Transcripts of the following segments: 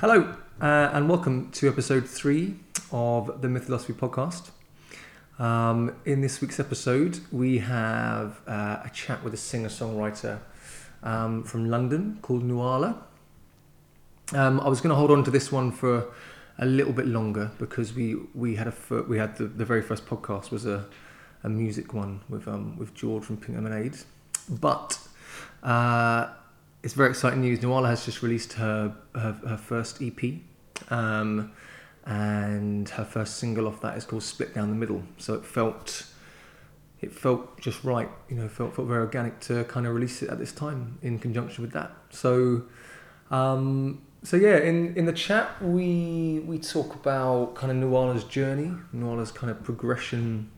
Hello, uh, and welcome to episode three of the Mythosophy podcast. Um, in this week's episode, we have uh, a chat with a singer songwriter um, from London called Nuala. Um, I was going to hold on to this one for a little bit longer because we, we had a we had the, the very first podcast was a, a music one with um, with George from Pink Lemonade, but uh, it's very exciting news. Nuala has just released her her, her first EP, um, and her first single off that is called "Split Down the Middle." So it felt it felt just right, you know, felt felt very organic to kind of release it at this time in conjunction with that. So. Um, so yeah, in, in the chat we we talk about kind of Nuala's journey, Nuala's kind of progression,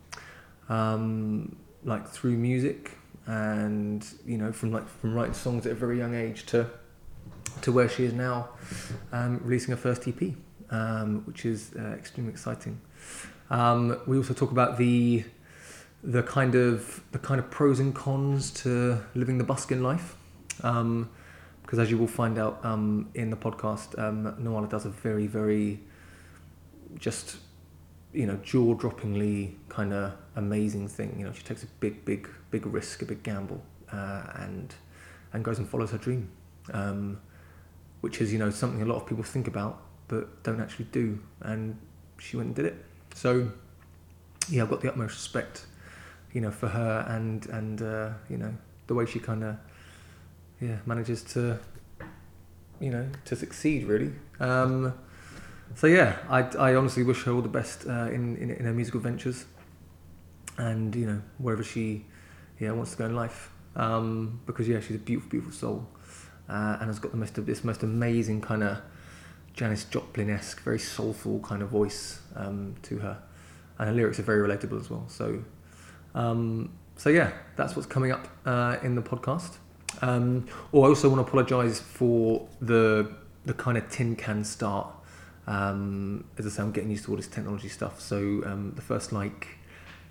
um, like through music, and you know from like from writing songs at a very young age to to where she is now, um, releasing her first EP, um, which is uh, extremely exciting. Um, we also talk about the the kind of the kind of pros and cons to living the busking life, um, because as you will find out um, in the podcast, um, Nuala does a very very just you know jaw-droppingly kind of amazing thing. You know, she takes a big big big risk, a big gamble, uh, and and goes and follows her dream, um, which is you know something a lot of people think about but don't actually do. And she went and did it. So yeah, I've got the utmost respect, you know, for her and and uh, you know the way she kind of yeah manages to you know to succeed really. Um, so yeah, I, I honestly wish her all the best uh, in, in in her musical ventures, and you know wherever she yeah wants to go in life. Um, because yeah, she's a beautiful, beautiful soul, uh, and has got the most of this most amazing kind of Janis Joplin-esque, very soulful kind of voice um, to her, and her lyrics are very relatable as well. So, um, so yeah, that's what's coming up uh, in the podcast. Um, or I also want to apologise for the the kind of tin can start. Um, as I say, I'm getting used to all this technology stuff. So um, the first like,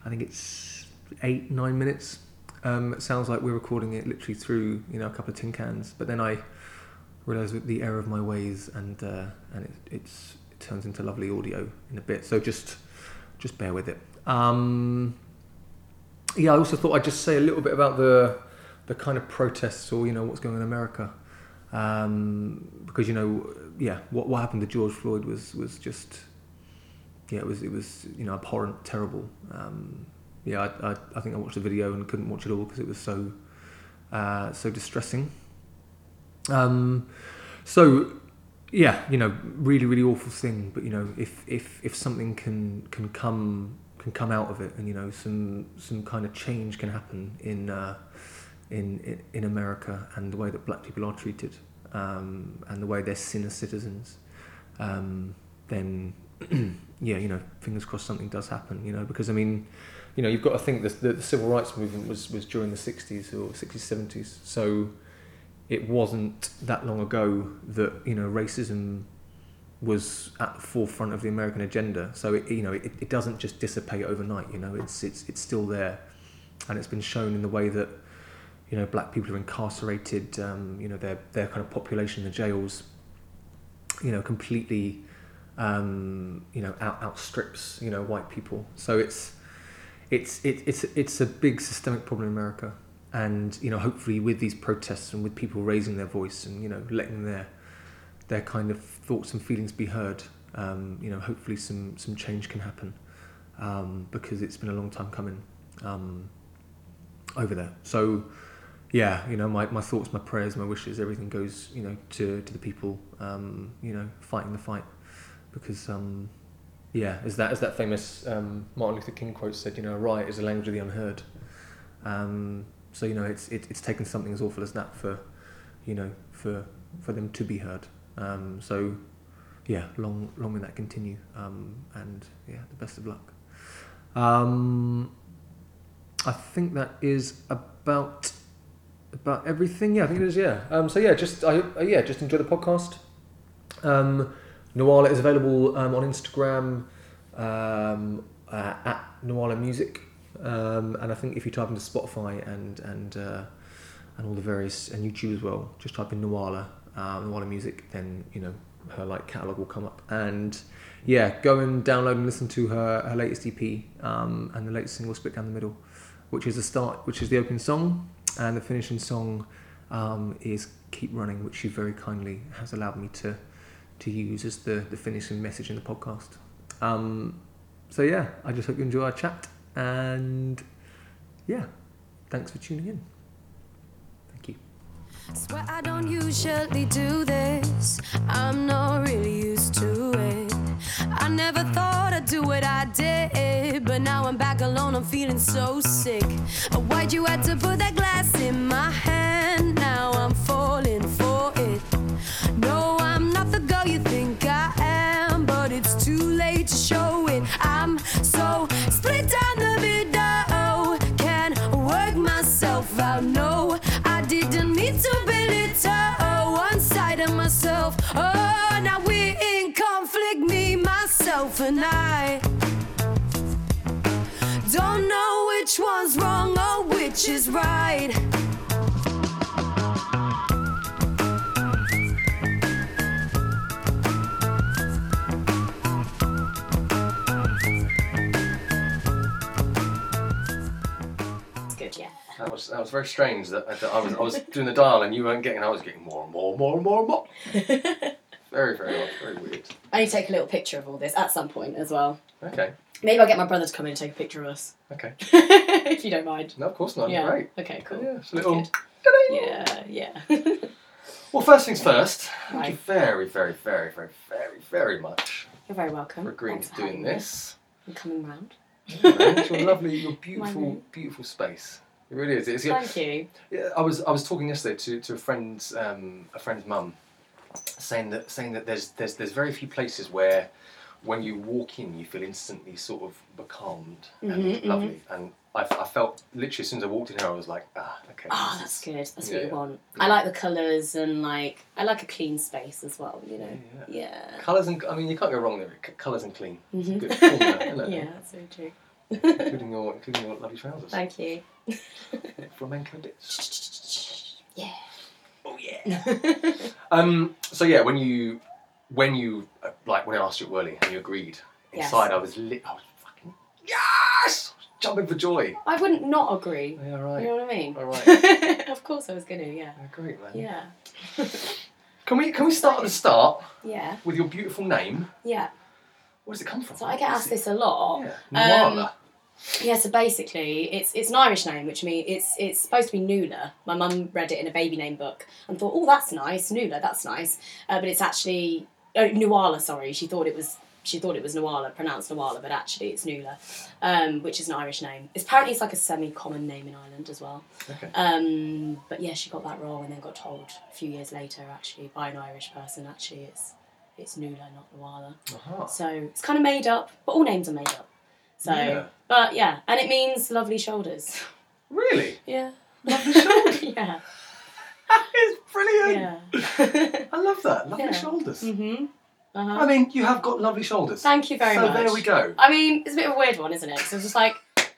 I think it's eight nine minutes. Um, it sounds like we're recording it literally through you know a couple of tin cans, but then I realised the error of my ways, and uh, and it, it's it turns into lovely audio in a bit. So just just bear with it. Um, yeah, I also thought I'd just say a little bit about the the kind of protests or you know what's going on in America, um, because you know yeah what what happened to George Floyd was was just yeah it was it was you know abhorrent, terrible. Um, yeah, I, I, I think I watched the video and couldn't watch it all because it was so uh, so distressing. Um, so yeah, you know, really, really awful thing. But you know, if if if something can can come can come out of it, and you know, some some kind of change can happen in uh, in in America and the way that black people are treated, um, and the way they're seen as citizens, um, then yeah, you know, fingers crossed something does happen. You know, because I mean, you know, you've got to think that the, the civil rights movement was was during the '60s or '60s, '70s, so it wasn't that long ago that you know racism was at the forefront of the American agenda. So it you know it, it doesn't just dissipate overnight. You know it's it's it's still there, and it's been shown in the way that you know black people are incarcerated. Um, you know their their kind of population in the jails. You know completely. Um, you know out outstrips you know white people. So it's it's it, it's it's a big systemic problem in America and you know hopefully with these protests and with people raising their voice and you know letting their their kind of thoughts and feelings be heard um, you know hopefully some some change can happen um, because it's been a long time coming um, over there so yeah you know my, my thoughts my prayers my wishes everything goes you know to, to the people um, you know fighting the fight because um, yeah as that as that famous um, Martin Luther King quote said you know riot is a language of the unheard um, so you know, it's it, it's taken something as awful as that for, you know, for for them to be heard. Um, so, yeah, long long may that continue. Um, and yeah, the best of luck. Um, I think that is about about everything. Yeah, I think it is. Yeah. Um, so yeah, just I uh, yeah, just enjoy the podcast. Um, Nuala is available um, on Instagram um, uh, at Nuala Music. Um, and I think if you type into Spotify and and uh, and all the various and YouTube as well, just type in Nuala, uh, Nuala music, then you know her like catalog will come up. And yeah, go and download and listen to her her latest EP um, and the latest single "Split Down the Middle," which is the start, which is the opening song, and the finishing song um, is "Keep Running," which she very kindly has allowed me to to use as the the finishing message in the podcast. Um, so yeah, I just hope you enjoy our chat, and yeah, thanks for tuning in. Thank you. Swear I don't usually do this. I'm not really used to it. I never thought I'd do what I did, but now I'm back alone. I'm feeling so sick. Why'd you have to put that glass in my hand? Myself, and I. Don't know which one's wrong or which is right. Good, yeah. That was that was very strange that, that I was I was doing the dial and you weren't getting. I was getting more and more and more and more and more. very very odd, very weird. I need to take a little picture of all this at some point as well. Okay, Maybe I'll get my brother to come in and take a picture of us. okay. if you don't mind. No, of course not. yeah. Great. Okay, cool. Yeah, it's a little. Yeah, yeah. Well, first things first. Thank you very very very very very very much You're very welcome. for agreeing Thanks to doing me. this. I'm coming round. it's your lovely, your beautiful, beautiful space. It really is. It's, Thank you. Yeah, I was I was talking yesterday to, to a friend's um, a friend's mum, saying that saying that there's there's there's very few places where when you walk in you feel instantly sort of becalmed and Mhm, lovely and I, I felt literally as soon as I walked in here I was like ah okay Oh, that's good. That's Yeah, what you yeah. want. I like the colours and like I like a clean space as well. You know. Yeah, Yeah. colours and I mean you can't go wrong there colours and clean Mhm. good formula? Yeah, that's very true. including your including your lovely trousers Thank you. flamenco bits Yeah. Yeah Um, so yeah, when you when you uh, like when I asked you at Whirly and you agreed, Yes. inside I was lit. I was fucking yes, jumping for joy. I wouldn't not agree. Yeah, You know what I mean? All right. of course I was gonna, yeah. Yeah, great man. Yeah. Can we can we start at the start Yeah. with your beautiful name? Yeah. Where does it come from? So I get asked this a lot. Yeah, Um, Nuala. Yeah, so basically, it's it's an Irish name, which means it's it's supposed to be Nuala. My mum read it in a baby name book and thought, oh, that's nice, Nuala, that's nice. Uh, but it's actually oh, Nuala. Sorry, she thought it was she thought it was Nuala, pronounced Nuala, but actually it's Nuala, um, which is an Irish name. It's apparently it's like a semi-common name in Ireland as well. Okay. Um, but yeah, she got that wrong and then got told a few years later, actually, by an Irish person, actually it's it's Nuala, not Nuala. Aha. So it's kind of made up, but all names are made up. So, Yeah. but yeah, and it means lovely shoulders. Really? Yeah. Lovely shoulders. yeah. That is brilliant. Yeah. I love that. Lovely Yeah. shoulders. mhm. Uh-huh. I mean, you have got lovely shoulders. Thank you very so much. So there we go. I mean, it's a bit of a weird one, isn't it? Because it's just like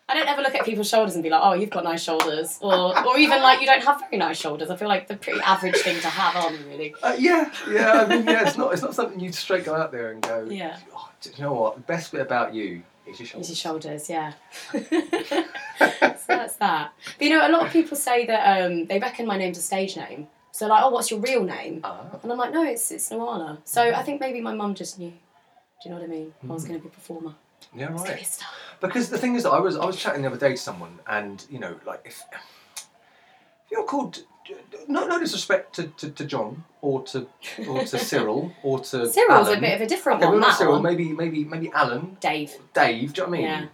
I don't ever look at people's shoulders and be like, "Oh, you've got nice shoulders," or or even like you don't have very nice shoulders. I feel like the pretty average thing to have on, really. Uh, yeah, yeah. I mean, yeah. It's not. It's not something you straight go out there and go. Yeah. Oh, you know what? The best bit about you It's shoulders. your shoulders, yeah. so that's that. But you know, a lot of people say that um, they reckon my name's a stage name. So like, oh, what's your real name? Ah, And I'm like, no, it's it's Noala. So I think maybe my mum just knew. Do you know what I mean? I was going to be a performer. yeah, right. be a star. Because the thing is, that I was I was chatting the other day to someone, and you know, like if, if you're called, no no disrespect to, to, to John or to or to Cyril or to Cyril's Alan. a bit of a different Okay, one. not That Cyril, one. maybe maybe maybe Alan, Dave. Dave. Do you know what I mean? Yeah.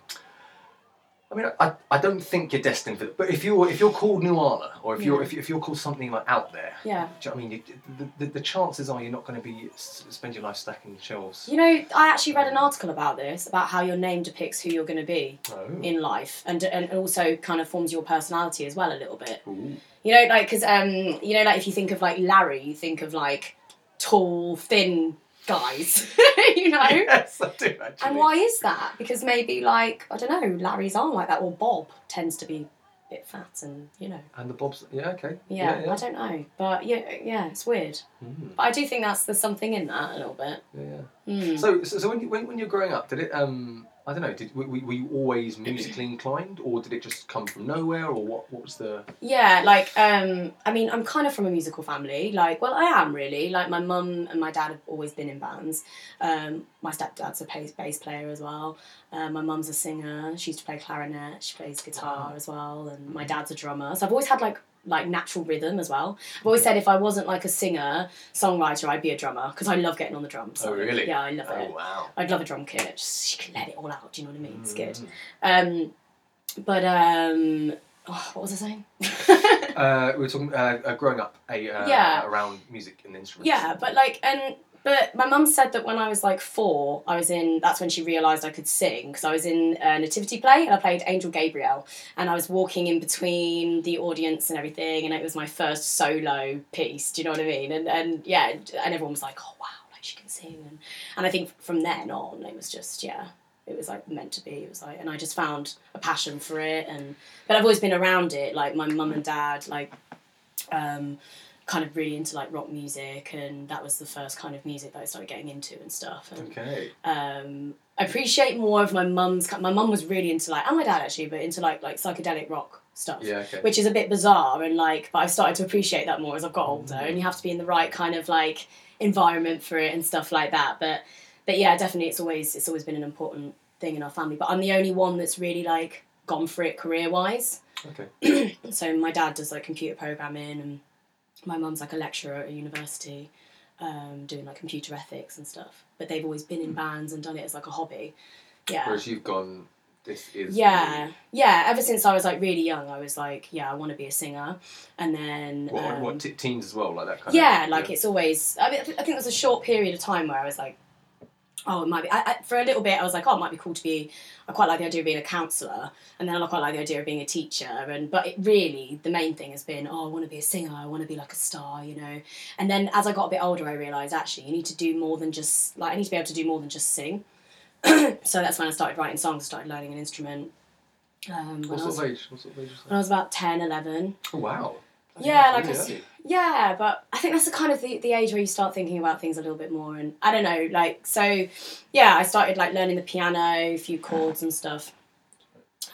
I mean, I, I don't think you're destined for it. But if you're if you're called Nuala, or if you're if, if you're called something like out there, Yeah. do you know what I mean? You, the, the, the chances are you're not going to be spend your life stacking shelves. You know, I actually read an article about this, about how your name depicts who you're going to be Oh. in life, and and also kind of forms your personality as well a little bit. Ooh. You know, like because um, you know, like if you think of like Larry, you think of like tall, thin guys. you know. Yes, I do actually. And why is that? Because maybe like I don't know, Larry's aren't like that, or Bob tends to be a bit fat and you know. And the bobs. Yeah. Okay. Yeah, Yeah. I don't know, but yeah, yeah, it's weird. Mm, But I do think that's there's something in that a little bit. yeah. yeah. Mm. So, so, so when, you, when when you're growing up, did it? Um, I don't know. Did were, were you always musically inclined, or did it just come from nowhere, or what? What was the? Yeah, like um, I mean, I'm kind of from a musical family. Like, well, I am really. Like, my mum and my dad have always been in bands. Um, my stepdad's a bass, bass player as well. Uh, my mum's a singer. She used to play clarinet. She plays guitar as well, and my dad's a drummer. So I've always had like like natural rhythm as well. I've always said if I wasn't like a singer songwriter, I'd be a drummer because I love getting on the drums. Oh, really? Yeah, I love Oh it. Oh wow. I'd love a drum kit. Just you can let it all out. Do you know what I mean? It's good. Mm. Um, but um, oh, what was I saying? Uh, we were talking uh, uh, growing up a, uh, Yeah. around music and instruments. Yeah, but like, and but my mum said that when I was like four, I was in. That's when she realised I could sing because I was in a nativity play and I played Angel Gabriel, and I was walking in between the audience and everything, and it was my first solo piece. Do you know what I mean? And and yeah, and everyone was like, "Oh wow, like she can sing," and and I think from then on, it was just yeah. It was like meant to be. It was like, and I just found a passion for it, and but I've always been around it. Like my mum and dad, like um, kind of really into like rock music, and that was the first kind of music that I started getting into and stuff. And Okay. um, I appreciate more of my mum's. My mum was really into like, and my dad actually, but into like like psychedelic rock stuff. Yeah. Okay. Which is a bit bizarre and like, but I've started to appreciate that more as I've got older, and you have to be in the right kind of like environment for it and stuff like that. But but yeah, definitely, it's always it's always been an important thing in our family. But I'm the only one that's really like gone for it career wise. okay. So my dad does like computer programming, and my mum's like a lecturer at a university, um, doing like computer ethics and stuff. But they've always been in bands and done it as like a hobby. Yeah. Whereas you've gone. This is. Yeah, yeah. Ever since I was like really young, I was like, yeah, I want to be a singer, and then What, um, what t- teens as well, like that kind of yeah, of. like it's always. I mean, I think there was a short period of time where I was like, oh, it might be. I, I, for a little bit, I was like, oh, it might be cool to be. I quite like the idea of being a counsellor, and then I quite like the idea of being a teacher. And but it really, the main thing has been, oh, I want to be a singer. I want to be like a star, you know. And then as I got a bit older, I realised actually you need to do more than just like I need to be able to do more than just sing. so that's when I started writing songs, started learning an instrument. Um, What I sort was, of age? What sort of age was when I was about 10, 11. Oh wow. That's Yeah, like I s- early. Yeah, but I think that's the kind of the, the age where you start thinking about things a little bit more. And I don't know, like, so yeah, I started like learning the piano, a few chords and stuff.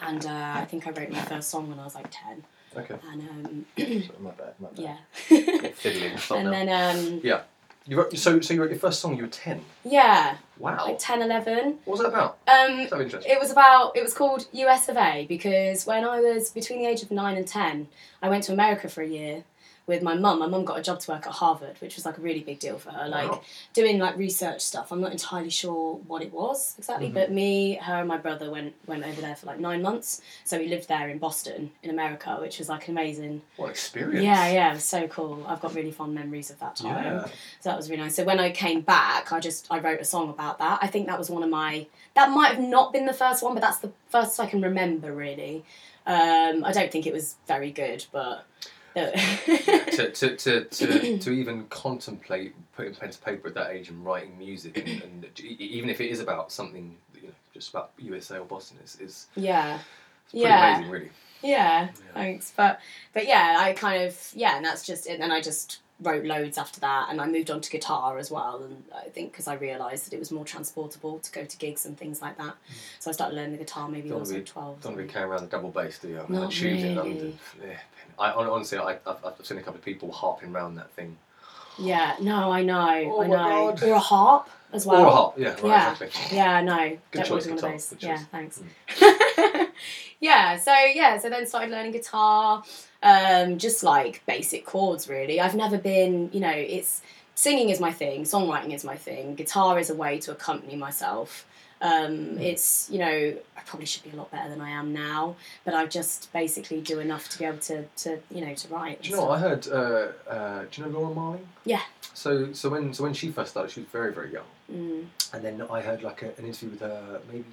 And uh, I think I wrote my first song when I was like 10. Okay. And um, Sorry, my bad. My bad. yeah. Fiddling. And now. then, um, Yeah. You wrote, so so you wrote your first song. You were ten. yeah, Wow. like 10, 11. What was that about? Um, So interesting. It was about, it was called US of A because when I was between the age of 9 and 10, I went to America for a year with my mum. My mum got a job to work at Harvard, which was like a really big deal for her. Like Wow. doing like research stuff. I'm not entirely sure what it was exactly, Mm-hmm. but me, her, and my brother went went over there for like nine months. So we lived there in Boston, in America, which was like an amazing. What experience? Yeah, yeah, it was so cool. I've got really fond memories of that time. Yeah. So that was really nice. So when I came back, I just I wrote a song about that. I think that was one of my that might have not been the first one, but that's the first I can remember really. Um, I don't think it was very good, but. Oh. to, to, to, to, to even contemplate putting pen to paper at that age and writing music, and, and even if it is about something, you know, just about USA or Boston, is, is yeah. it's pretty Yeah. amazing, really. Yeah, thanks. But but yeah, I kind of yeah, and that's just it. And I just wrote loads after that, and I moved on to guitar as well. And I think because I realised that it was more transportable to go to gigs and things like that, hmm. so I started learning the guitar maybe Don't was be, like twelve. don't be something. carrying around the double bass, do you? On Not the tubes in really. London. Yeah. I, honestly, I, I've, I've seen a couple of people harping around that thing. Yeah, no, I know, Oh I know. God. Or a harp as well. or a harp, yeah, right, yeah, exactly. yeah, no. Good don't choice, want one guitar, of those. good Yeah, choice. thanks. yeah, so yeah, so then started learning guitar, um, just like basic chords really. I've never been, you know, it's singing is my thing, songwriting is my thing, guitar is a way to accompany myself. Um, Hmm. it's you know I probably should be a lot better than I am now, but I just basically do enough to be able to, to you know to write. Do you know? what? I heard. Uh, uh, do you know Laura Marling? Yeah. So so when so when she first started, she was very very young, Mm, and then I heard like a, an interview with her maybe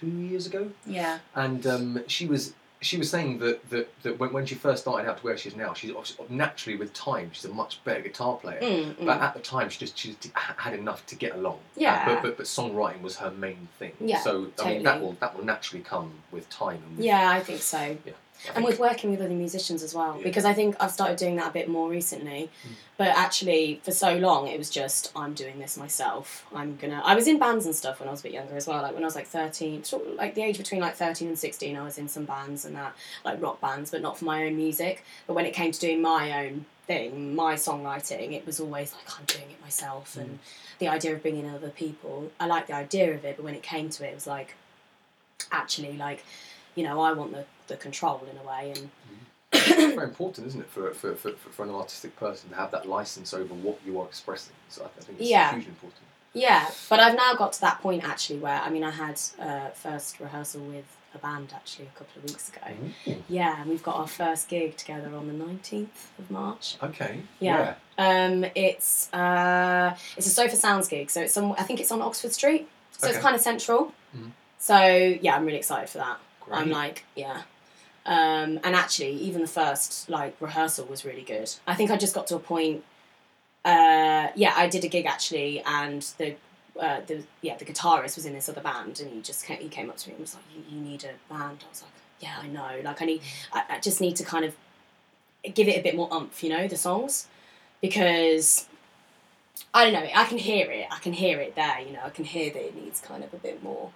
two years ago, yeah. and um, she was she was saying that, that, that when, when she first started out to where she is now, she's naturally with time she's a much better guitar player. Mm, mm. But at the time, she just she just had enough to get along. Yeah. Uh, but, but but songwriting was her main thing. Yeah, So I mean that will that will naturally come with time. And with, Yeah, I think so. Yeah. And with working with other musicians as well Yeah. because i think i've started doing that a bit more recently. Hmm. But actually for so long it was just i'm doing this myself. I'm gonna i was in bands and stuff when i was a bit younger as well like when i was like 13 sort of like the age between like 13 and 16 i was in some bands and that like rock bands but not for my own music. But when it came to doing my own thing my songwriting it was always like i'm doing it myself and hmm. the idea of bringing in other people i like the idea of it but when it came to it it was like actually like you know i want the, the control in a way and it's very important, isn't it, for, for, for, for an artistic person to have that license over what you are expressing. So I think it's Yeah. hugely important. Yeah, but I've now got to that point actually where I mean I had uh, first rehearsal with a band actually a couple of weeks ago. Yeah, and we've got our first gig together on the nineteenth of March. Okay. Yeah. Um, it's uh, it's a Sofar Sounds gig, so it's on I think it's on Oxford Street, so it's kind of central. Mhm. So yeah, I'm really excited for that. Great. I'm like yeah. Um, and actually, even the first like rehearsal was really good. I think I just got to a point. Uh, yeah, I did a gig actually, and the uh, the yeah the guitarist was in this other band, and he just came, he came up to me and was like, "You, you need a band." I was like, "Yeah, I know. Like, I need. I, I just need to kind of give it a bit more umph, you know, the songs, because I don't know. I can hear it. I can hear it there. You know, I can hear that it needs kind of a bit more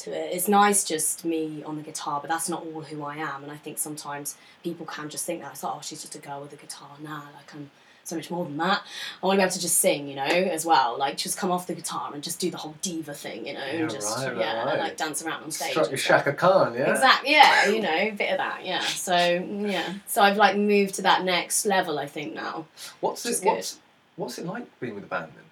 to it. It's nice just me on the guitar, but that's not all who I am. And I think sometimes people can just think that it's like, oh, she's just a girl with a guitar. Nah, like I'm so much more than that. I want to be able to just sing, you know, as well. Like just come off the guitar and just do the whole diva thing, you know, Yeah, and just right, right, yeah, and like dance around on stage. Your. Chaka Khan, yeah? Exactly. Yeah, you know, a bit of that. Yeah. So yeah. So I've like moved to that next level. I think now. What's it, what's, what's it like being with a band then?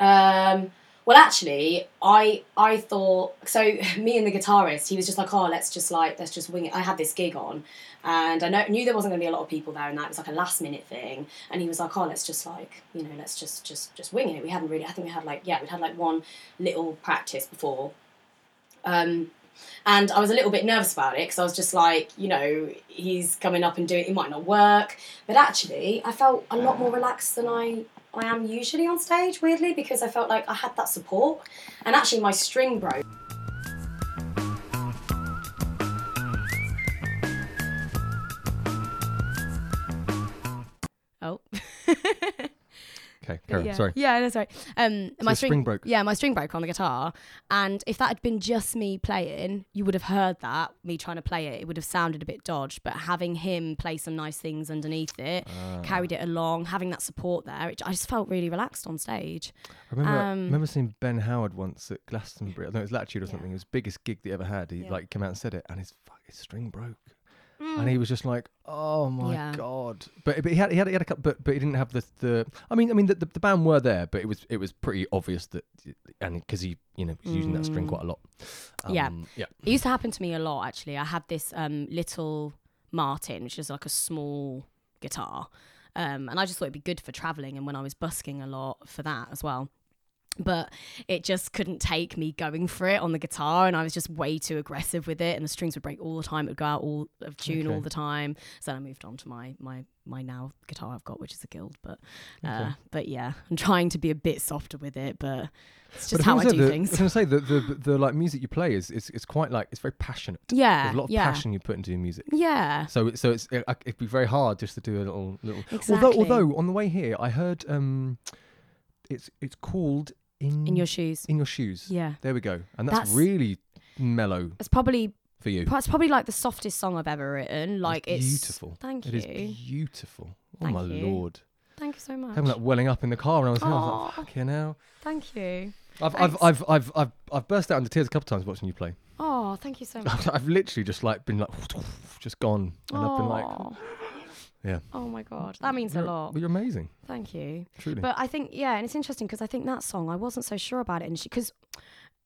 Um, well, actually, I I thought so. Me and the guitarist, he was just like, "Oh, let's just like let's just wing it." I had this gig on, and I know, knew there wasn't going to be a lot of people there, and that it was like a last minute thing. And he was like, "Oh, let's just like you know, let's just just just wing it." We hadn't really. I think we had like yeah, we'd had like one little practice before. Um, and I was a little bit nervous about it because I was just like, you know, he's coming up and doing it might not work. But actually, I felt a lot more relaxed than I I am usually on stage, weirdly, because I felt like I had that support. And actually, my string broke. Oh. Okay, Karen, yeah. sorry. Yeah, no, sorry. Um, my the string broke. Yeah, my string broke on the guitar, and if that had been just me playing, you would have heard that me trying to play it. It would have sounded a bit dodged, but having him play some nice things underneath it, Ah. carried it along, having that support there, it, I just felt really relaxed on stage. I remember, I Um, remember seeing Ben Howard once at Glastonbury. I think it was Latitude or Yeah. something. It was the biggest gig he ever had. He Yeah. like came out and said it, and his fuck, his string broke, and he was just like, "Oh my Yeah. god!" But but he had he had, he had a couple, but but he didn't have the the. I mean I mean the, the, the band were there, but it was it was pretty obvious that, and because he you know was using that string Mm. quite a lot. Yeah. Um, yeah. It used to happen to me a lot, actually. I had this um, little Martin, which is like a small guitar. Um, and I just thought it'd be good for traveling and when I was busking a lot for that as well. But it just couldn't take me going for it on the guitar, and I was just way too aggressive with it, and the strings would break all the time. It would go out all of tune Okay. all the time. So then I moved on to my my my now guitar I've got, which is a Guild. But uh, but yeah, I'm trying to be a bit softer with it, but it's just the how I do the- things. I was gonna say the, the the like music you play is is, is quite like it's very passionate. Yeah, There's a lot of yeah, passion you put into your music. yeah. So so it's it, it'd be very hard just to do a little little. Exactly. Although although on the way here I heard um, it's it's called in in your shoes. in your shoes. Yeah, There we go, and that's, That's- really mellow it's probably for you. it's probably like the softest song I've ever written. Like it's it's, beautiful. Thank It you. is beautiful. Oh Thank my you. lord! Thank you so much. Having like welling up in the car and I was I was like, fucking hell. Thank you. I've, I've, I've, I've, I've, I've burst out into tears a couple of times watching you play. Oh, thank you so much. I've, I've literally just like been like, just gone, and I've been like. Yeah. Oh my god, that means a you're, lot. But you're amazing, Thank you. truly. But I think yeah, and it's interesting because I think that song I wasn't so sure about it, and because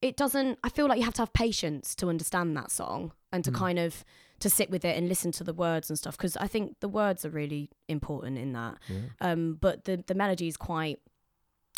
it doesn't. I feel like you have to have patience to understand that song and to Mm. kind of to sit with it and listen to the words and stuff because I think the words are really important in that. yeah. um, but the the melody is quite.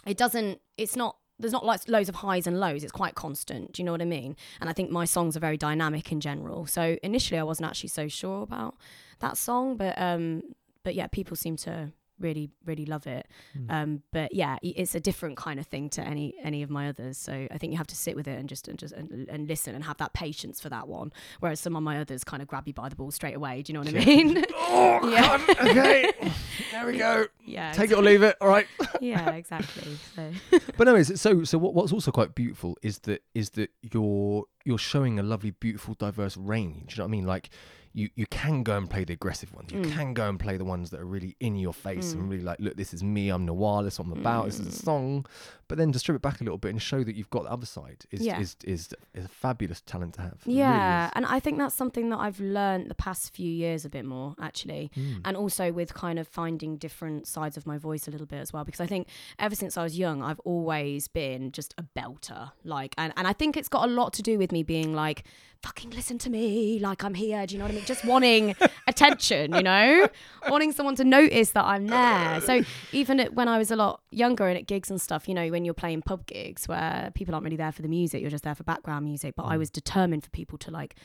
It doesn't. It's not. There's not like loads of highs and lows. It's quite constant. Do you know what I mean? And I think my songs are very dynamic in general. So initially, I wasn't actually so sure about that song, but um, but yeah, people seem to really really love it. Hmm. Um, but yeah, it's a different kind of thing to any any of my others. So I think you have to sit with it and just and just and, and listen and have that patience for that one. Whereas some of my others kind of grab you by the ball straight away. Do you know what I mean? Oh, Yeah. God. Okay. there we go. yeah, Take it or leave it. All right. yeah, exactly. So But no, it's, so so what, what's also quite beautiful is that is that you're you're showing a lovely, beautiful, diverse range. You know what I mean? Like you you can go and play the aggressive ones. You Mm. can go and play the ones that are really in your face Mm. and really like, look, this is me. I'm Noir. This is what I'm about. This is a Mm. song. But then to strip it back a little bit and show that you've got the other side is Yeah. is, is is a fabulous talent to have. It really yeah, and I think that's something that I've learned the past few years a bit more actually. Mm. and also with kind of finding different sides of my voice a little bit as well because i think ever since i was young i've always been just a belter like and, and i think it's got a lot to do with me being like fucking listen to me like i'm here do you know what i mean just wanting attention you know wanting someone to notice that i'm there so even at, when i was a lot younger and at gigs and stuff you know when you're playing pub gigs where people aren't really there for the music you're just there for background music but i Mm. was determined for people to like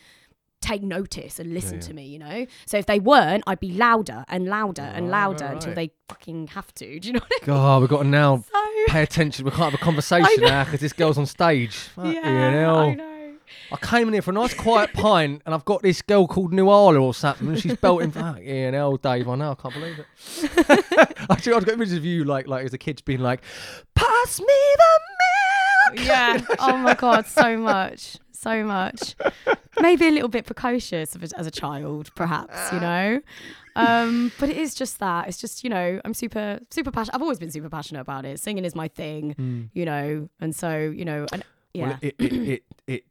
take notice and listen yeah. to me, you know? So if they weren't, I'd be louder and louder and Right, louder right, until they fucking have to. Do you know what God, we've got to now So, pay attention. We can't have a conversation now because this girl's on stage. Yeah, hell. I know. I came in here for a nice quiet pint, and I've got this girl called Nuala or something, and she's belting fuck yeah, hell, Dave. I know, I can't believe it. Actually, I've got images of you like like as a kid being like, "Pass me the milk." Yeah. Oh my God, so much. So much. Maybe a little bit precocious a- as a child, perhaps, you know? Um, but it is just that. It's just, you know, I'm super, super passionate. I've always been super passionate about it. Singing is my thing, you know? And so, you know, and yeah. Well, it, it, it it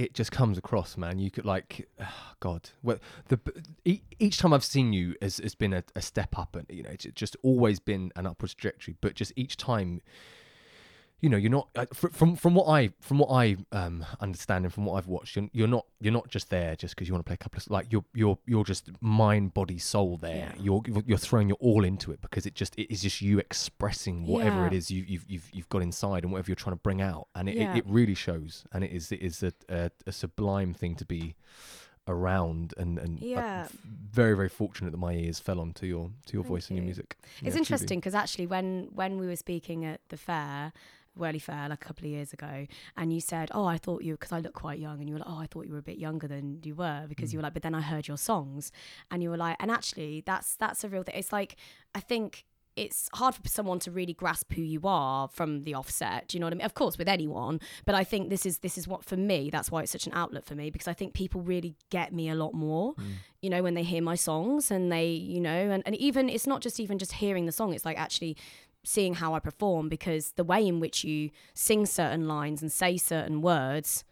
it just comes across, man. You could like, God, well, the each time I've seen you has has been a, a step up, and you know, it's just always been an upwards trajectory. But just each time, you know, you're not uh, fr- from from what I from what I um understand and from what I've watched, you're, you're not you're not just there just because you want to play a couple of like you're you're you're just mind, body, soul there. Yeah. You're you're throwing your all into it because it just it is just you expressing whatever it Yeah. is you, you've you've you've got inside and whatever you're trying to bring out, and it, Yeah. it, it really shows, and it is it is a, a, a sublime thing to be around and and uh, Yeah. very very fortunate that my ears fell onto your to your Thank voice and your music. It's Yeah, interesting because actually, when when we were speaking at the fair, Whirly Fair, like a couple of years ago, and you said, "Oh, I thought you," because I look quite young, and you were like, "Oh, I thought you were a bit younger than you were," because you Mm. were like, "But then I heard your songs," and you were like, and actually, that's that's a real thing. It's like I think. It's hard for someone to really grasp who you are from the offset. Do you know what I mean? Of course, with anyone, but I think this is this is what for me. That's why it's such an outlet for me because I think people really get me a lot more Mm. you know when they hear my songs and they you know and, and even it's not just even just hearing the song it's like actually seeing how i perform because the way in which you sing certain lines and say certain words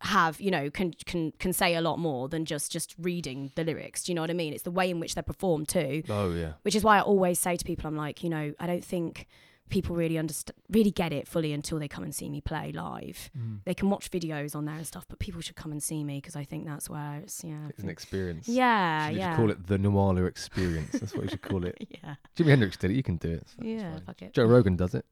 have you know can can can say a lot more than just just reading the lyrics. Do you know what i mean? It's the way in which they're performed too. Oh yeah. which is why i always say to people i'm like you know i don't think people really understand really get it fully until they come and see me play live Mm. they can watch videos on there and stuff but people should come and see me because i think that's where it's yeah It's an experience. yeah Should yeah just call it the Noala experience. That's what you should call it. yeah Jimi Hendrix did it. You can do it. so Yeah, fuck it. Joe Rogan does it.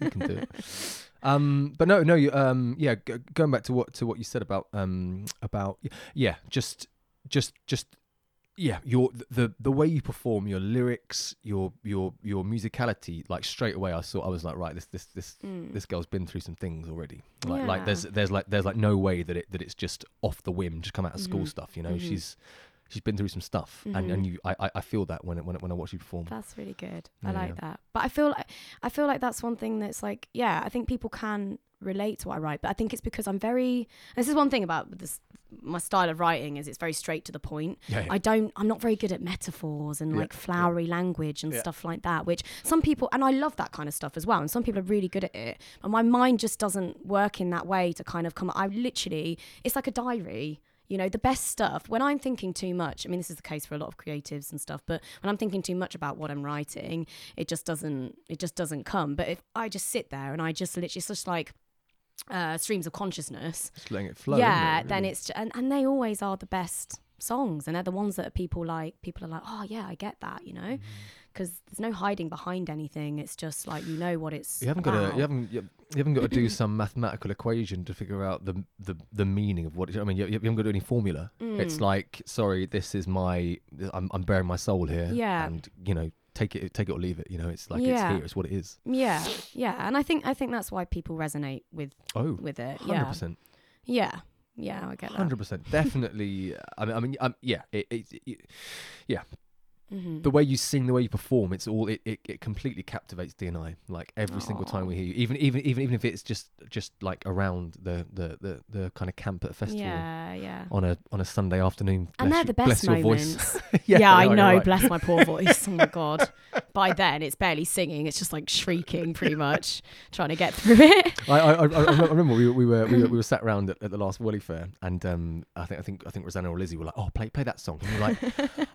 You can do it. Um, but no, no. You, um, yeah. G- going back to what to what you said about um about yeah, just just just yeah, your the the way you perform, your lyrics, your your your musicality, like straight away, I saw I was like, right, this this this Mm. this girl's been through some things already. Like like there's there's like there's like no way that it that it's just off the whim, just come out of school Mhm. stuff. You know, Mhm. she's she's been through some stuff, and and mm-hmm. you I I- feel that when it, when it, when I watch you perform. That's really good. Yeah, I like yeah. that. But I feel like I feel like that's one thing that's like, yeah, I think people can relate to what I write, but I think it's because I'm very. This is one thing about this. My style of writing is it's very straight to the point. Yeah, yeah. I don't. I'm not very good at metaphors and Yeah, like flowery language and stuff like that. Which some people and I love that kind of stuff as well. And some people are really good at it, but my mind just doesn't work in that way to kind of come. I literally, it's like a diary. You know, the best stuff, when I'm thinking too much, I mean, this is the case for a lot of creatives and stuff, but when I'm thinking too much about what I'm writing, it just doesn't, it just doesn't come. But if I just sit there and I just literally, it's just like uh, streams of consciousness, just letting it flow. yeah, it, then it's, and, and they always are the best songs. And they're the ones that people like, people are like, oh, yeah, I get that, you know? Mm-hmm. Because there's no hiding behind anything. It's just like, you know what it's You haven't got to. You haven't. You you haven't got to do some mathematical equation to figure out the the, the meaning of what. It, I mean, you, you haven't got to do any formula. It's Mm. like, sorry, this is my. I'm, I'm bearing my soul here. Yeah. And you know, take it take it or leave it. You know, it's like Yeah. it's here. It's what it is. Yeah, yeah, and I think I think that's why people resonate with Oh, with it. 100 Yeah, percent. yeah, yeah. I get that. Hundred percent, definitely. I mean, I mean, um, yeah, it, it, it, Mhm. the way you sing, the way you perform, it's all it, it, it completely captivates DNI. Like every single time we hear you, even even even even if it's just just like around the the the, the kind of camp at a festival Yeah, yeah. on a on a Sunday afternoon. And they're the bless best moments. voice. yeah, they I know. right. Bless my poor voice. Oh my god. By then, it's barely singing. It's just like shrieking, pretty much, trying to get through it. I, I, I, I remember we, were- we were we were we were sat around at, at the last Whirly Fair, and um, I think I think I think Rosanna or Lizzie were like, "Oh, play play that song," and we were like,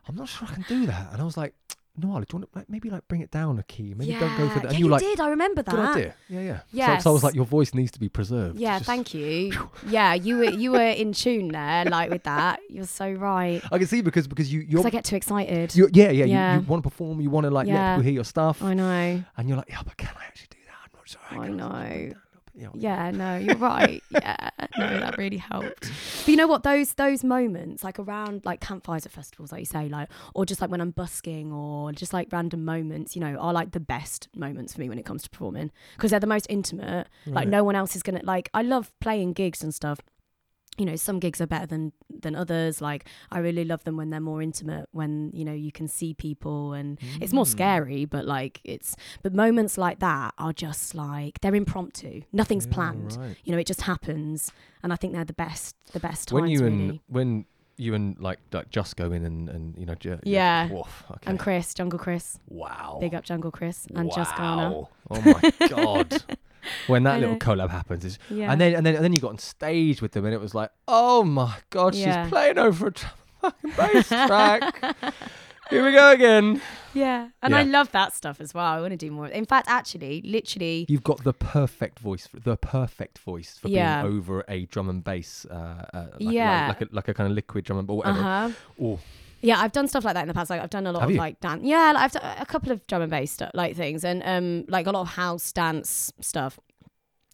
"I'm not sure I can do that," and I was like, "No, Ali, do you want to like, maybe like bring it down a key? Maybe yeah, don't go for that." And yeah, you you like, did. I remember that. "Good idea, yeah, yeah." So, so I was like, "Your voice needs to be preserved." Yeah, Just- thank you. Yeah, you were you were in tune there, like with that. You're so right. I can see because because you you're, Because I get too excited. yeah yeah, Yeah. you, you want to perform, you want to like let Yeah. people hear your stuff, I know. and you're like, "Yeah, but can I actually do that? I'm not sure." I can. know. Yeah, Yeah, no, you're right. Yeah, no, that really helped. But you know what? Those those moments, like around like campfires at festivals, like you say, like or just like when I'm busking or just like random moments, you know, are like the best moments for me when it comes to performing because they're the most intimate. Like Right. no one else is gonna like. I love playing gigs and stuff. You know, some gigs are better than than others. Like I really love them when they're more intimate, when you know you can see people, and it's more Mm. scary. But like it's, but moments like that are just like they're impromptu. Nothing's Yeah, planned right. you know it just happens and i think they're the best the best times When you really and when you and like like just go in and and you know ju- Yeah. woof, okay. and chris jungle chris wow big up jungle chris and just Ghana. Wow. Oh my god. When that little collab happens, it's, yeah and then and then and then you got on stage with them, and it was like, oh my god, Yeah. she's playing over a tr- fucking bass track. Here we go again. yeah and i love that stuff as well i want to do more in fact actually literally You've got the perfect voice, for, the perfect voice for Yeah. being over a drum and bass, uh, uh, like, Yeah. like, like, a, like a kind of liquid drum and or whatever. uh-huh yeah i've done stuff like that in the past like i've done a lot Have of you? like dance yeah like, i've done a couple of drum and bass stuff like things and um like a lot of house dance stuff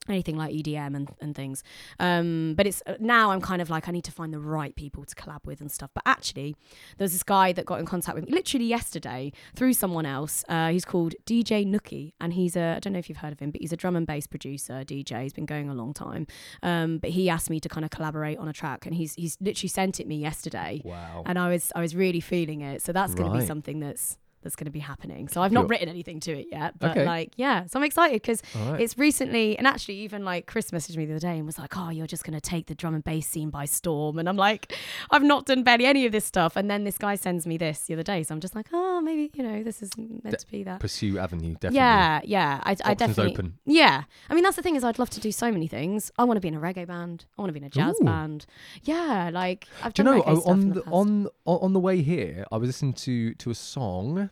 anything like EDM and, and things. Um, but it's now I'm kind of like I need to find the right people to collab with and stuff. But actually, there was this guy that got in contact with me literally yesterday through someone else. Uh, he's called DJ Nookie, and he's a I don't know if you've heard of him, but he's a drum and bass producer, DJ. He's been going a long time. Um, but he asked me to kind of collaborate on a track, and he's he's literally sent it me yesterday, wow. and I was I was really feeling it. So that's going to be something that's that's going to be happening. So I've not Cool. written anything to it yet, but Okay. like yeah, so I'm excited because right. it's recently, and actually, even like Chris messaged me the other day and was like, "Oh, you're just going to take the drum and bass scene by storm," and I'm like, "I've not done barely any of this stuff." And then this guy sends me this the other day, so I'm just like, "Oh, maybe you know this is meant De- to be that." Pursue Avenue, definitely. Yeah, yeah, I, I definitely. open. Yeah, I mean that's the thing is I'd love to do so many things. I want to be in a reggae band. I want to be in a jazz Ooh. band. Yeah, like I've Do you know reggae stuff in on the the, on on on the way here, I was listening to to a song.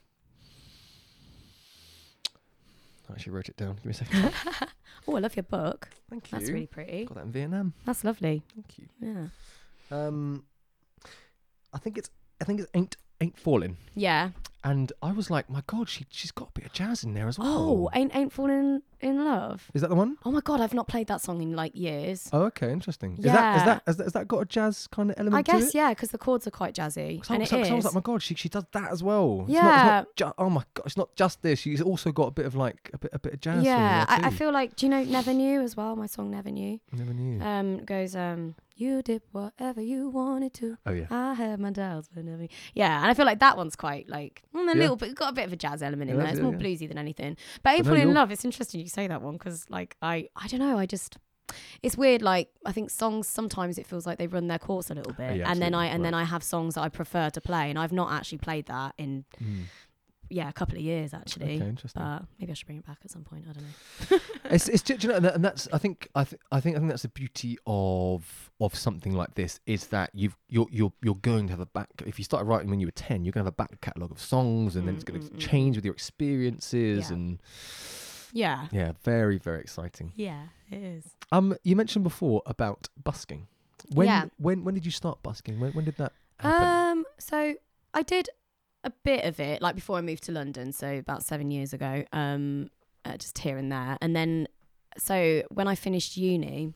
I actually wrote it down. Give me a second. Oh, I love your book. Thank you. That's really pretty. got that in Vietnam. That's lovely. Thank you. Yeah. Um, I think it's I think it's ain't ain't falling. Yeah. And I was like, my God, she she's got a bit of jazz in there as well. Oh, ain't ain't falling in love. is that the one? Oh my god, I've not played that song in like years. Oh, okay, interesting. Is that is Yeah. that has that, has that got a jazz kind of element I to guess it? yeah, because the chords are quite jazzy. And it 'cause I was is. like, my God, she she does that as well. It's Yeah. Not, it's not ju- oh my God, it's not just this. She's also got a bit of like a bit a bit of jazz. yeah, in there I, I too. feel like do you know Never Knew as well? My song Never Knew Never knew. um goes um you did whatever you wanted to. oh yeah. I had my doubts, but never. Yeah, and I feel like that one's quite like mm, a Yeah. little bit got a bit of a jazz element in Yeah, there. It's yeah, more yeah. bluesy than anything. But April in Love, it's interesting you say that one because like I I don't know, I just it's weird. Like I think songs sometimes it feels like they run their course a little bit, yeah, and then I and then I have songs that I prefer to play, and I've not actually played that in Mm. Yeah a couple of years actually. Okay, interesting. But maybe I should bring it back at some point. I don't know. it's, it's you know, and that's I think I think I think I think that's the beauty of of something like this is that you've you're you're you're going to have a back. If you started writing when you were ten, you're going to have a back catalogue of songs, and then it's going Mm, to mm, mm, change with your experiences, Yeah. and Yeah. yeah, very very exciting. Yeah, it is. Um, you mentioned before about busking. When Yeah. when when did you start busking? When when did that happen? Um, so I did a bit of it like before I moved to London, so about seven years ago. Um, uh, just here and there, and then so when I finished uni,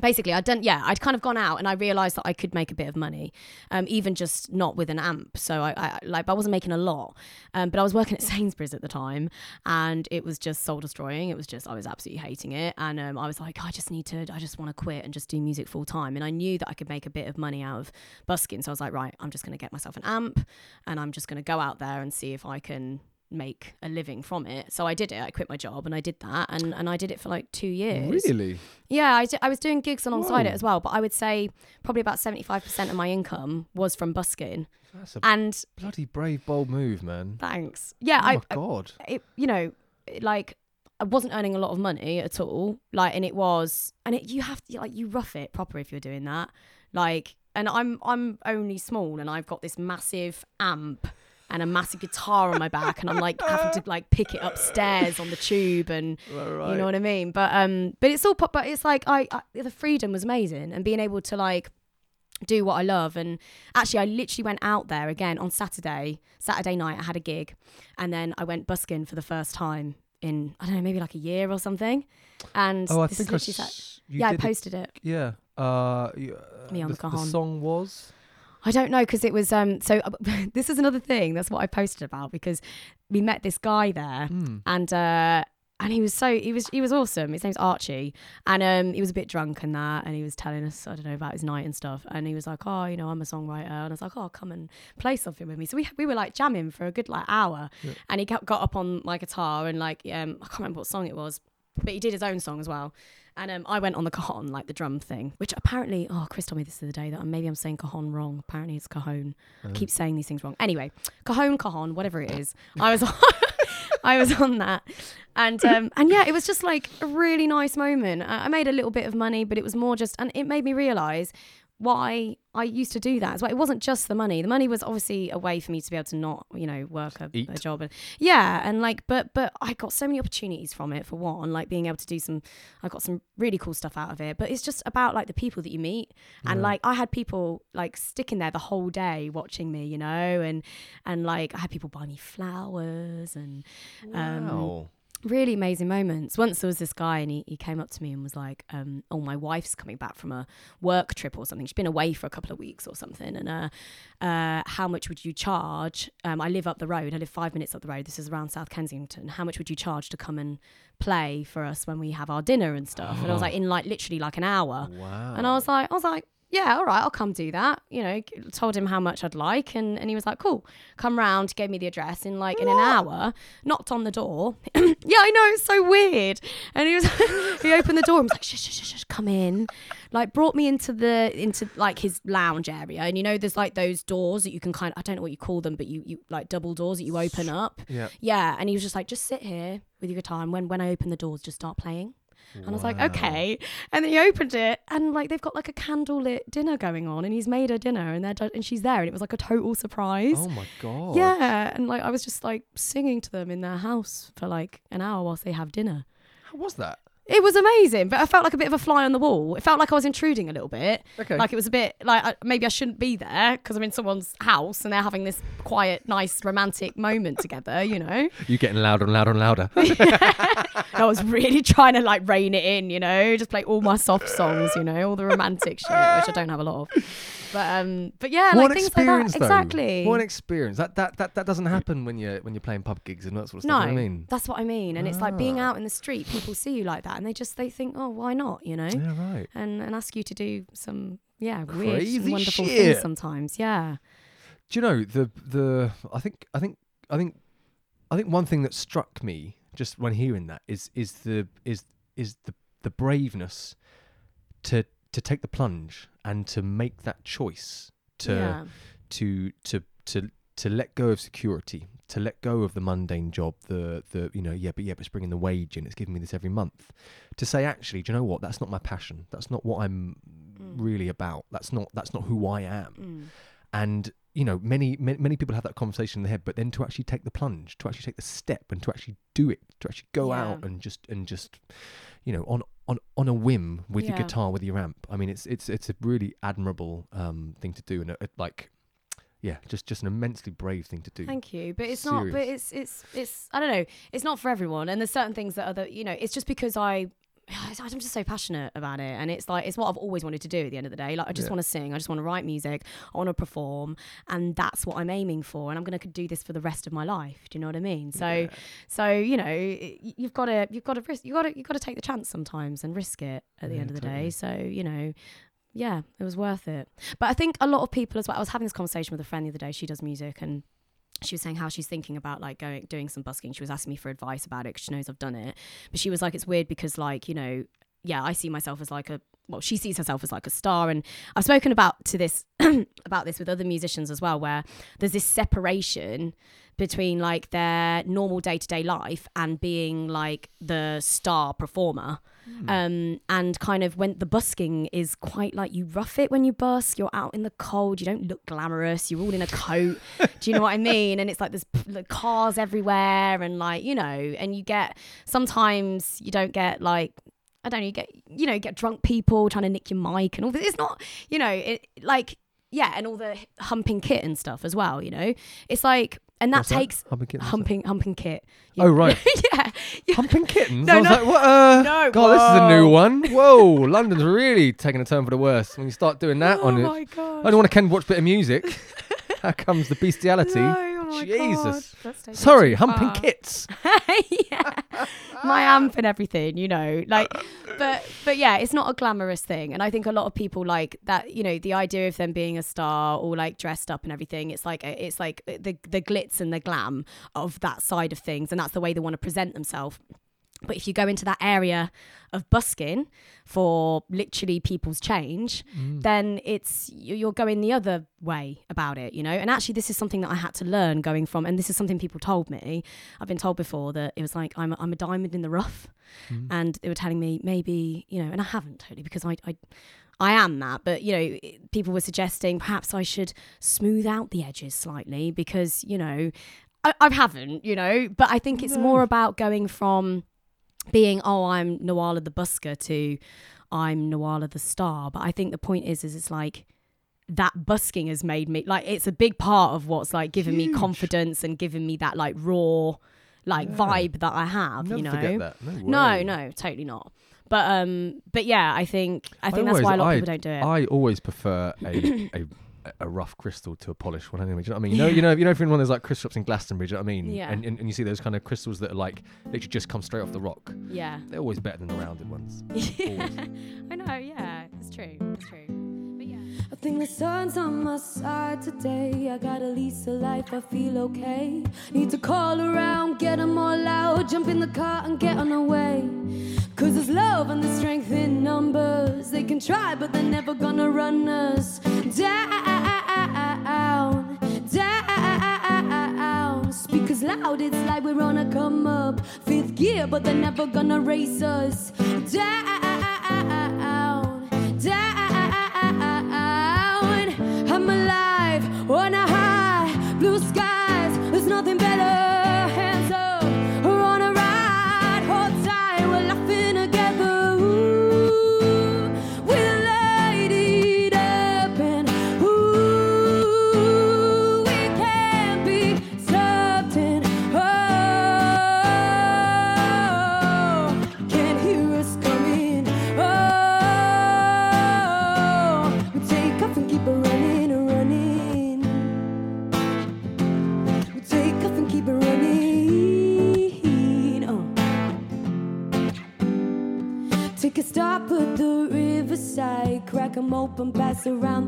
basically I'd done yeah I'd kind of gone out and I realized that I could make a bit of money um, even just not with an amp. So I, I like I wasn't making a lot um, but I was working at Sainsbury's at the time and it was just soul destroying. It was just I was absolutely hating it. And um, I was like I just need to I just want to quit and just do music full time. And I knew that I could make a bit of money out of busking. So I was like right I'm just going to get myself an amp and I'm just going to go out there and see if I can make a living from it so I did it I quit my job and I did that and, and I did it for like two years Really? yeah, I, d- I was doing gigs alongside it as well, but I would say probably about 75% of my income was from busking. That's a And bloody brave, bold move, man. thanks. Yeah, oh I, my god. I it, you know, like I wasn't earning a lot of money at all. Like, and it was, and it, you have to, like, you rough it proper if you're doing that. Like, and I'm, I'm only small and I've got this massive amp and a massive guitar on my back and I'm like having to like pick it upstairs on the tube and you know what I mean. But um, but it's all pop. But it's like I, I the freedom was amazing and being able to like do what I love. And actually, I literally went out there again on Saturday. Saturday night, I had a gig, and then I went busking for the first time in I don't know maybe like a year or something. And Oh, I think I. Sat- yeah, I did it- posted it. Yeah. Uh, you, uh, Me on the, the the song was. I don't know because it was um. So this is another thing. That's what I posted about because we met this guy there Hmm. and uh and he was so he was he was awesome. His name's Archie, and um he was a bit drunk and that, and he was telling us I don't know about his night and stuff. And he was like, oh, you know, I'm a songwriter, and I was like, oh, come and play something with me. So we we were like jamming for a good like hour, and he got, got up on my guitar and like um I can't remember what song it was, but he did his own song as well. And um, I went on the cajon, like the drum thing, which apparently, oh, Chris told me this the other day that maybe I'm saying cajon wrong. Apparently it's cajon. I keep saying these things wrong. Anyway, cajon, cajon, whatever it is. I was on, I was on that, and um, and yeah, it was just like a really nice moment. I, I made a little bit of money, but it was more just, and it made me realize why I used to do that as well. It wasn't just the money. The money was obviously a way for me to be able to not, you know, work a, a job and yeah, and like, but but I got so many opportunities from it. For one, like being able to do some, I got some really cool stuff out of it. But it's just about like the people that you meet, and like I had people like sticking there the whole day watching me, you know, and and like I had people buy me flowers and um, Wow. Really amazing moments. Once there was this guy and he, he came up to me and was like, um, oh, my wife's coming back from a work trip or something. She's been away for a couple of weeks or something. And uh, uh, how much would you charge? Um, I live up the road. I live five minutes up the road. This is around South Kensington. How much would you charge to come and play for us when we have our dinner and stuff? And I was like, in like literally like an hour. Wow. And I was like, I was like, yeah, all right, I'll come do that. You know, told him how much I'd like, and, and he was like, cool. Come round, gave me the address in like in an hour. Knocked on the door. yeah, I know it's so weird. And he was he opened the door and was like, shh, shh, shh, shh, come in. Like brought me into the into like his lounge area, and you know, there's like those doors that you can kind of I don't know what you call them, but you you like double doors that you open up. Yeah. Yeah, and he was just like, just sit here with your guitar, and when when I open the doors, just start playing. And I was like, Wow. okay. And then he opened it, and like they've got like a candlelit dinner going on, and he's made her dinner, and they're do- and she's there, and it was like a total surprise. Oh my god. yeah, and like I was just like singing to them in their house for like an hour whilst they have dinner. How was that? It was amazing, but I felt like a bit of a fly on the wall. It felt like I was intruding a little bit. Okay. Like it was a bit like I, maybe I shouldn't be there because I'm in someone's house and they're having this quiet, nice, romantic moment together. You know. You getting louder and louder and louder. I was really trying to like rein it in, you know, just play all my soft songs, you know, all the romantic shit, which I don't have a lot of. But um, but yeah, what like things experience, like though. that. Exactly. What an experience. That, that that that doesn't happen when you're when you're playing pub gigs and that sort of no, stuff. You what I mean? that's what I mean, and it's like being Ah. out in the street. People see you like that, and they just they think, oh, why not, you know, Yeah, right. and and ask you to do some yeah weird, Crazy and wonderful shit. things sometimes. Yeah. Do you know the the I think I think I think I think one thing that struck me just when hearing that is is the is is the the braveness to to take the plunge and to make that choice to yeah. to to to to let go of security to let go of the mundane job the the you know yeah but yeah but it's bringing the wage in it's giving me this every month to say actually do you know what that's not my passion that's not what i'm really about that's not that's not who i am Mm. and you know many, many many people have that conversation in their head but then to actually take the plunge to actually take the step and to actually do it to actually go Yeah. out and just and just you know on on on a whim with your guitar with your amp i mean it's it's it's a really admirable um thing to do and a, a- like yeah just just an immensely brave thing to do Thank you, but it's not. But it's it's it's. I don't know. It's not for everyone, and there's certain things that other. You know, it's just because I I'm just so passionate about it, and it's like it's what I've always wanted to do. At the end of the day, like I just Yeah. want to sing, I just want to write music, I want to perform, and that's what I'm aiming for. And I'm going to do this for the rest of my life. Do you know what I mean? So, so you know, you've got to, you've got to risk, you got to, you got to take the chance sometimes and risk it at the Yeah, end of the totally. day. So, you know. Yeah, it was worth it. But I think a lot of people as well. I was having this conversation with a friend the other day. She does music, and she was saying how she's thinking about like going doing some busking. She was asking me for advice about it because she knows I've done it. But she was like, it's weird because like you know, yeah, I see myself as like a well, she sees herself as like a star, and I've spoken about to this about this with other musicians as well, where there's this separation between like their normal day to day life and being like the star performer. Um, and kind of when the busking is quite like you rough it when you busk, you're out in the cold, you don't look glamorous, you're all in a coat. Do you know what I mean? And it's like there's p- like, cars everywhere, and like, you know, and you get sometimes you don't get like I don't know, you get you know, get drunk people trying to nick your mic and all this. It's not, you know, it like yeah, and all the humping kit and stuff as well, you know. It's like and that What's takes Humping kittens. humping humping kit. Oh, right. yeah. Humping kittens. No, I was no. like, what? Uh, No, God, this is a new one. Whoa, London's really taking a turn for the worse when you start doing that oh on it. my god. I don't want to Ken watch a bit of music. How comes the bestiality. No, oh my Jesus. God. Sorry, humping far. kits. yeah, my amp and everything, you know, like, but but yeah, it's not a glamorous thing, and I think a lot of people like that. You know, the idea of them being a star or like dressed up and everything. It's like it's like the the glitz and the glam of that side of things, and that's the way they want to present themselves. But if you go into that area of busking for literally people's change, mm. then it's you- you're going the other way about it, you know. And actually, this is something that I had to learn going from, and this is something people told me. I've been told before that it was like I'm a, I'm a diamond in the rough, mm. and they were telling me maybe you know, and I haven't totally because I I. I am that, but you know, people were suggesting perhaps I should smooth out the edges slightly because you know, I, I haven't, you know, but I think it's more about going from being oh I'm Nawala the busker to I'm Nawala the star. But I think the point is is it's like that busking has made me like it's a big part of what's like giving me confidence and giving me that like raw like Yeah. vibe that I have, Never you know. that. No, No, no, totally not. But um but yeah, I think I think that's always- why a lot of I- people don't do it. I always prefer a, a a rough crystal to a polished one anyway. Do you know what I mean? You know, you know, you know, if you're in one of those like crystal shops in Glastonbury, do you know what I mean? Yeah. And, and and you see those kind of crystals that are like literally just come straight off the rock. yeah. They're always better than the rounded ones. yeah. I know, yeah. It's true. It's true. But yeah. I think the sun's on my side today. I got a lease of life, I feel okay. Need to call around, get them all out, jump in the car and get on the way. Cause there's love and the strength in numbers. They can try, but they're never gonna run us down. Down. down. Speakers loud, it's like we're on a come up. Fifth gear, but they're never gonna race us down. Down. I'm alive on a high, blue skies.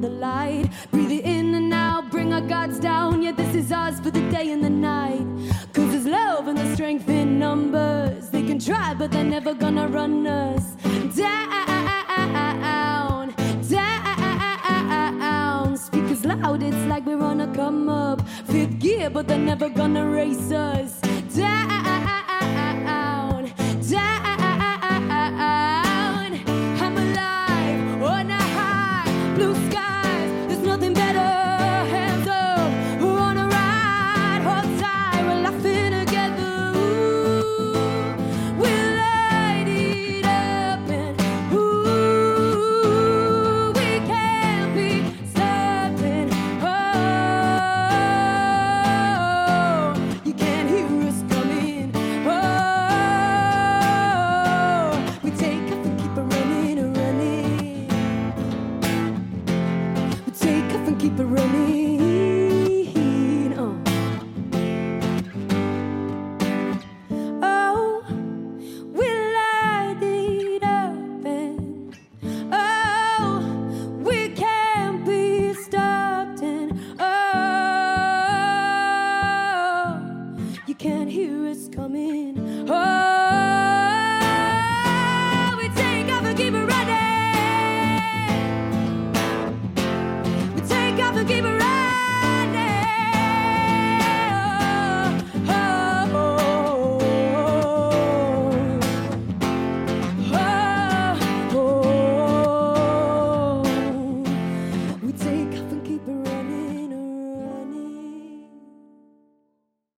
The light.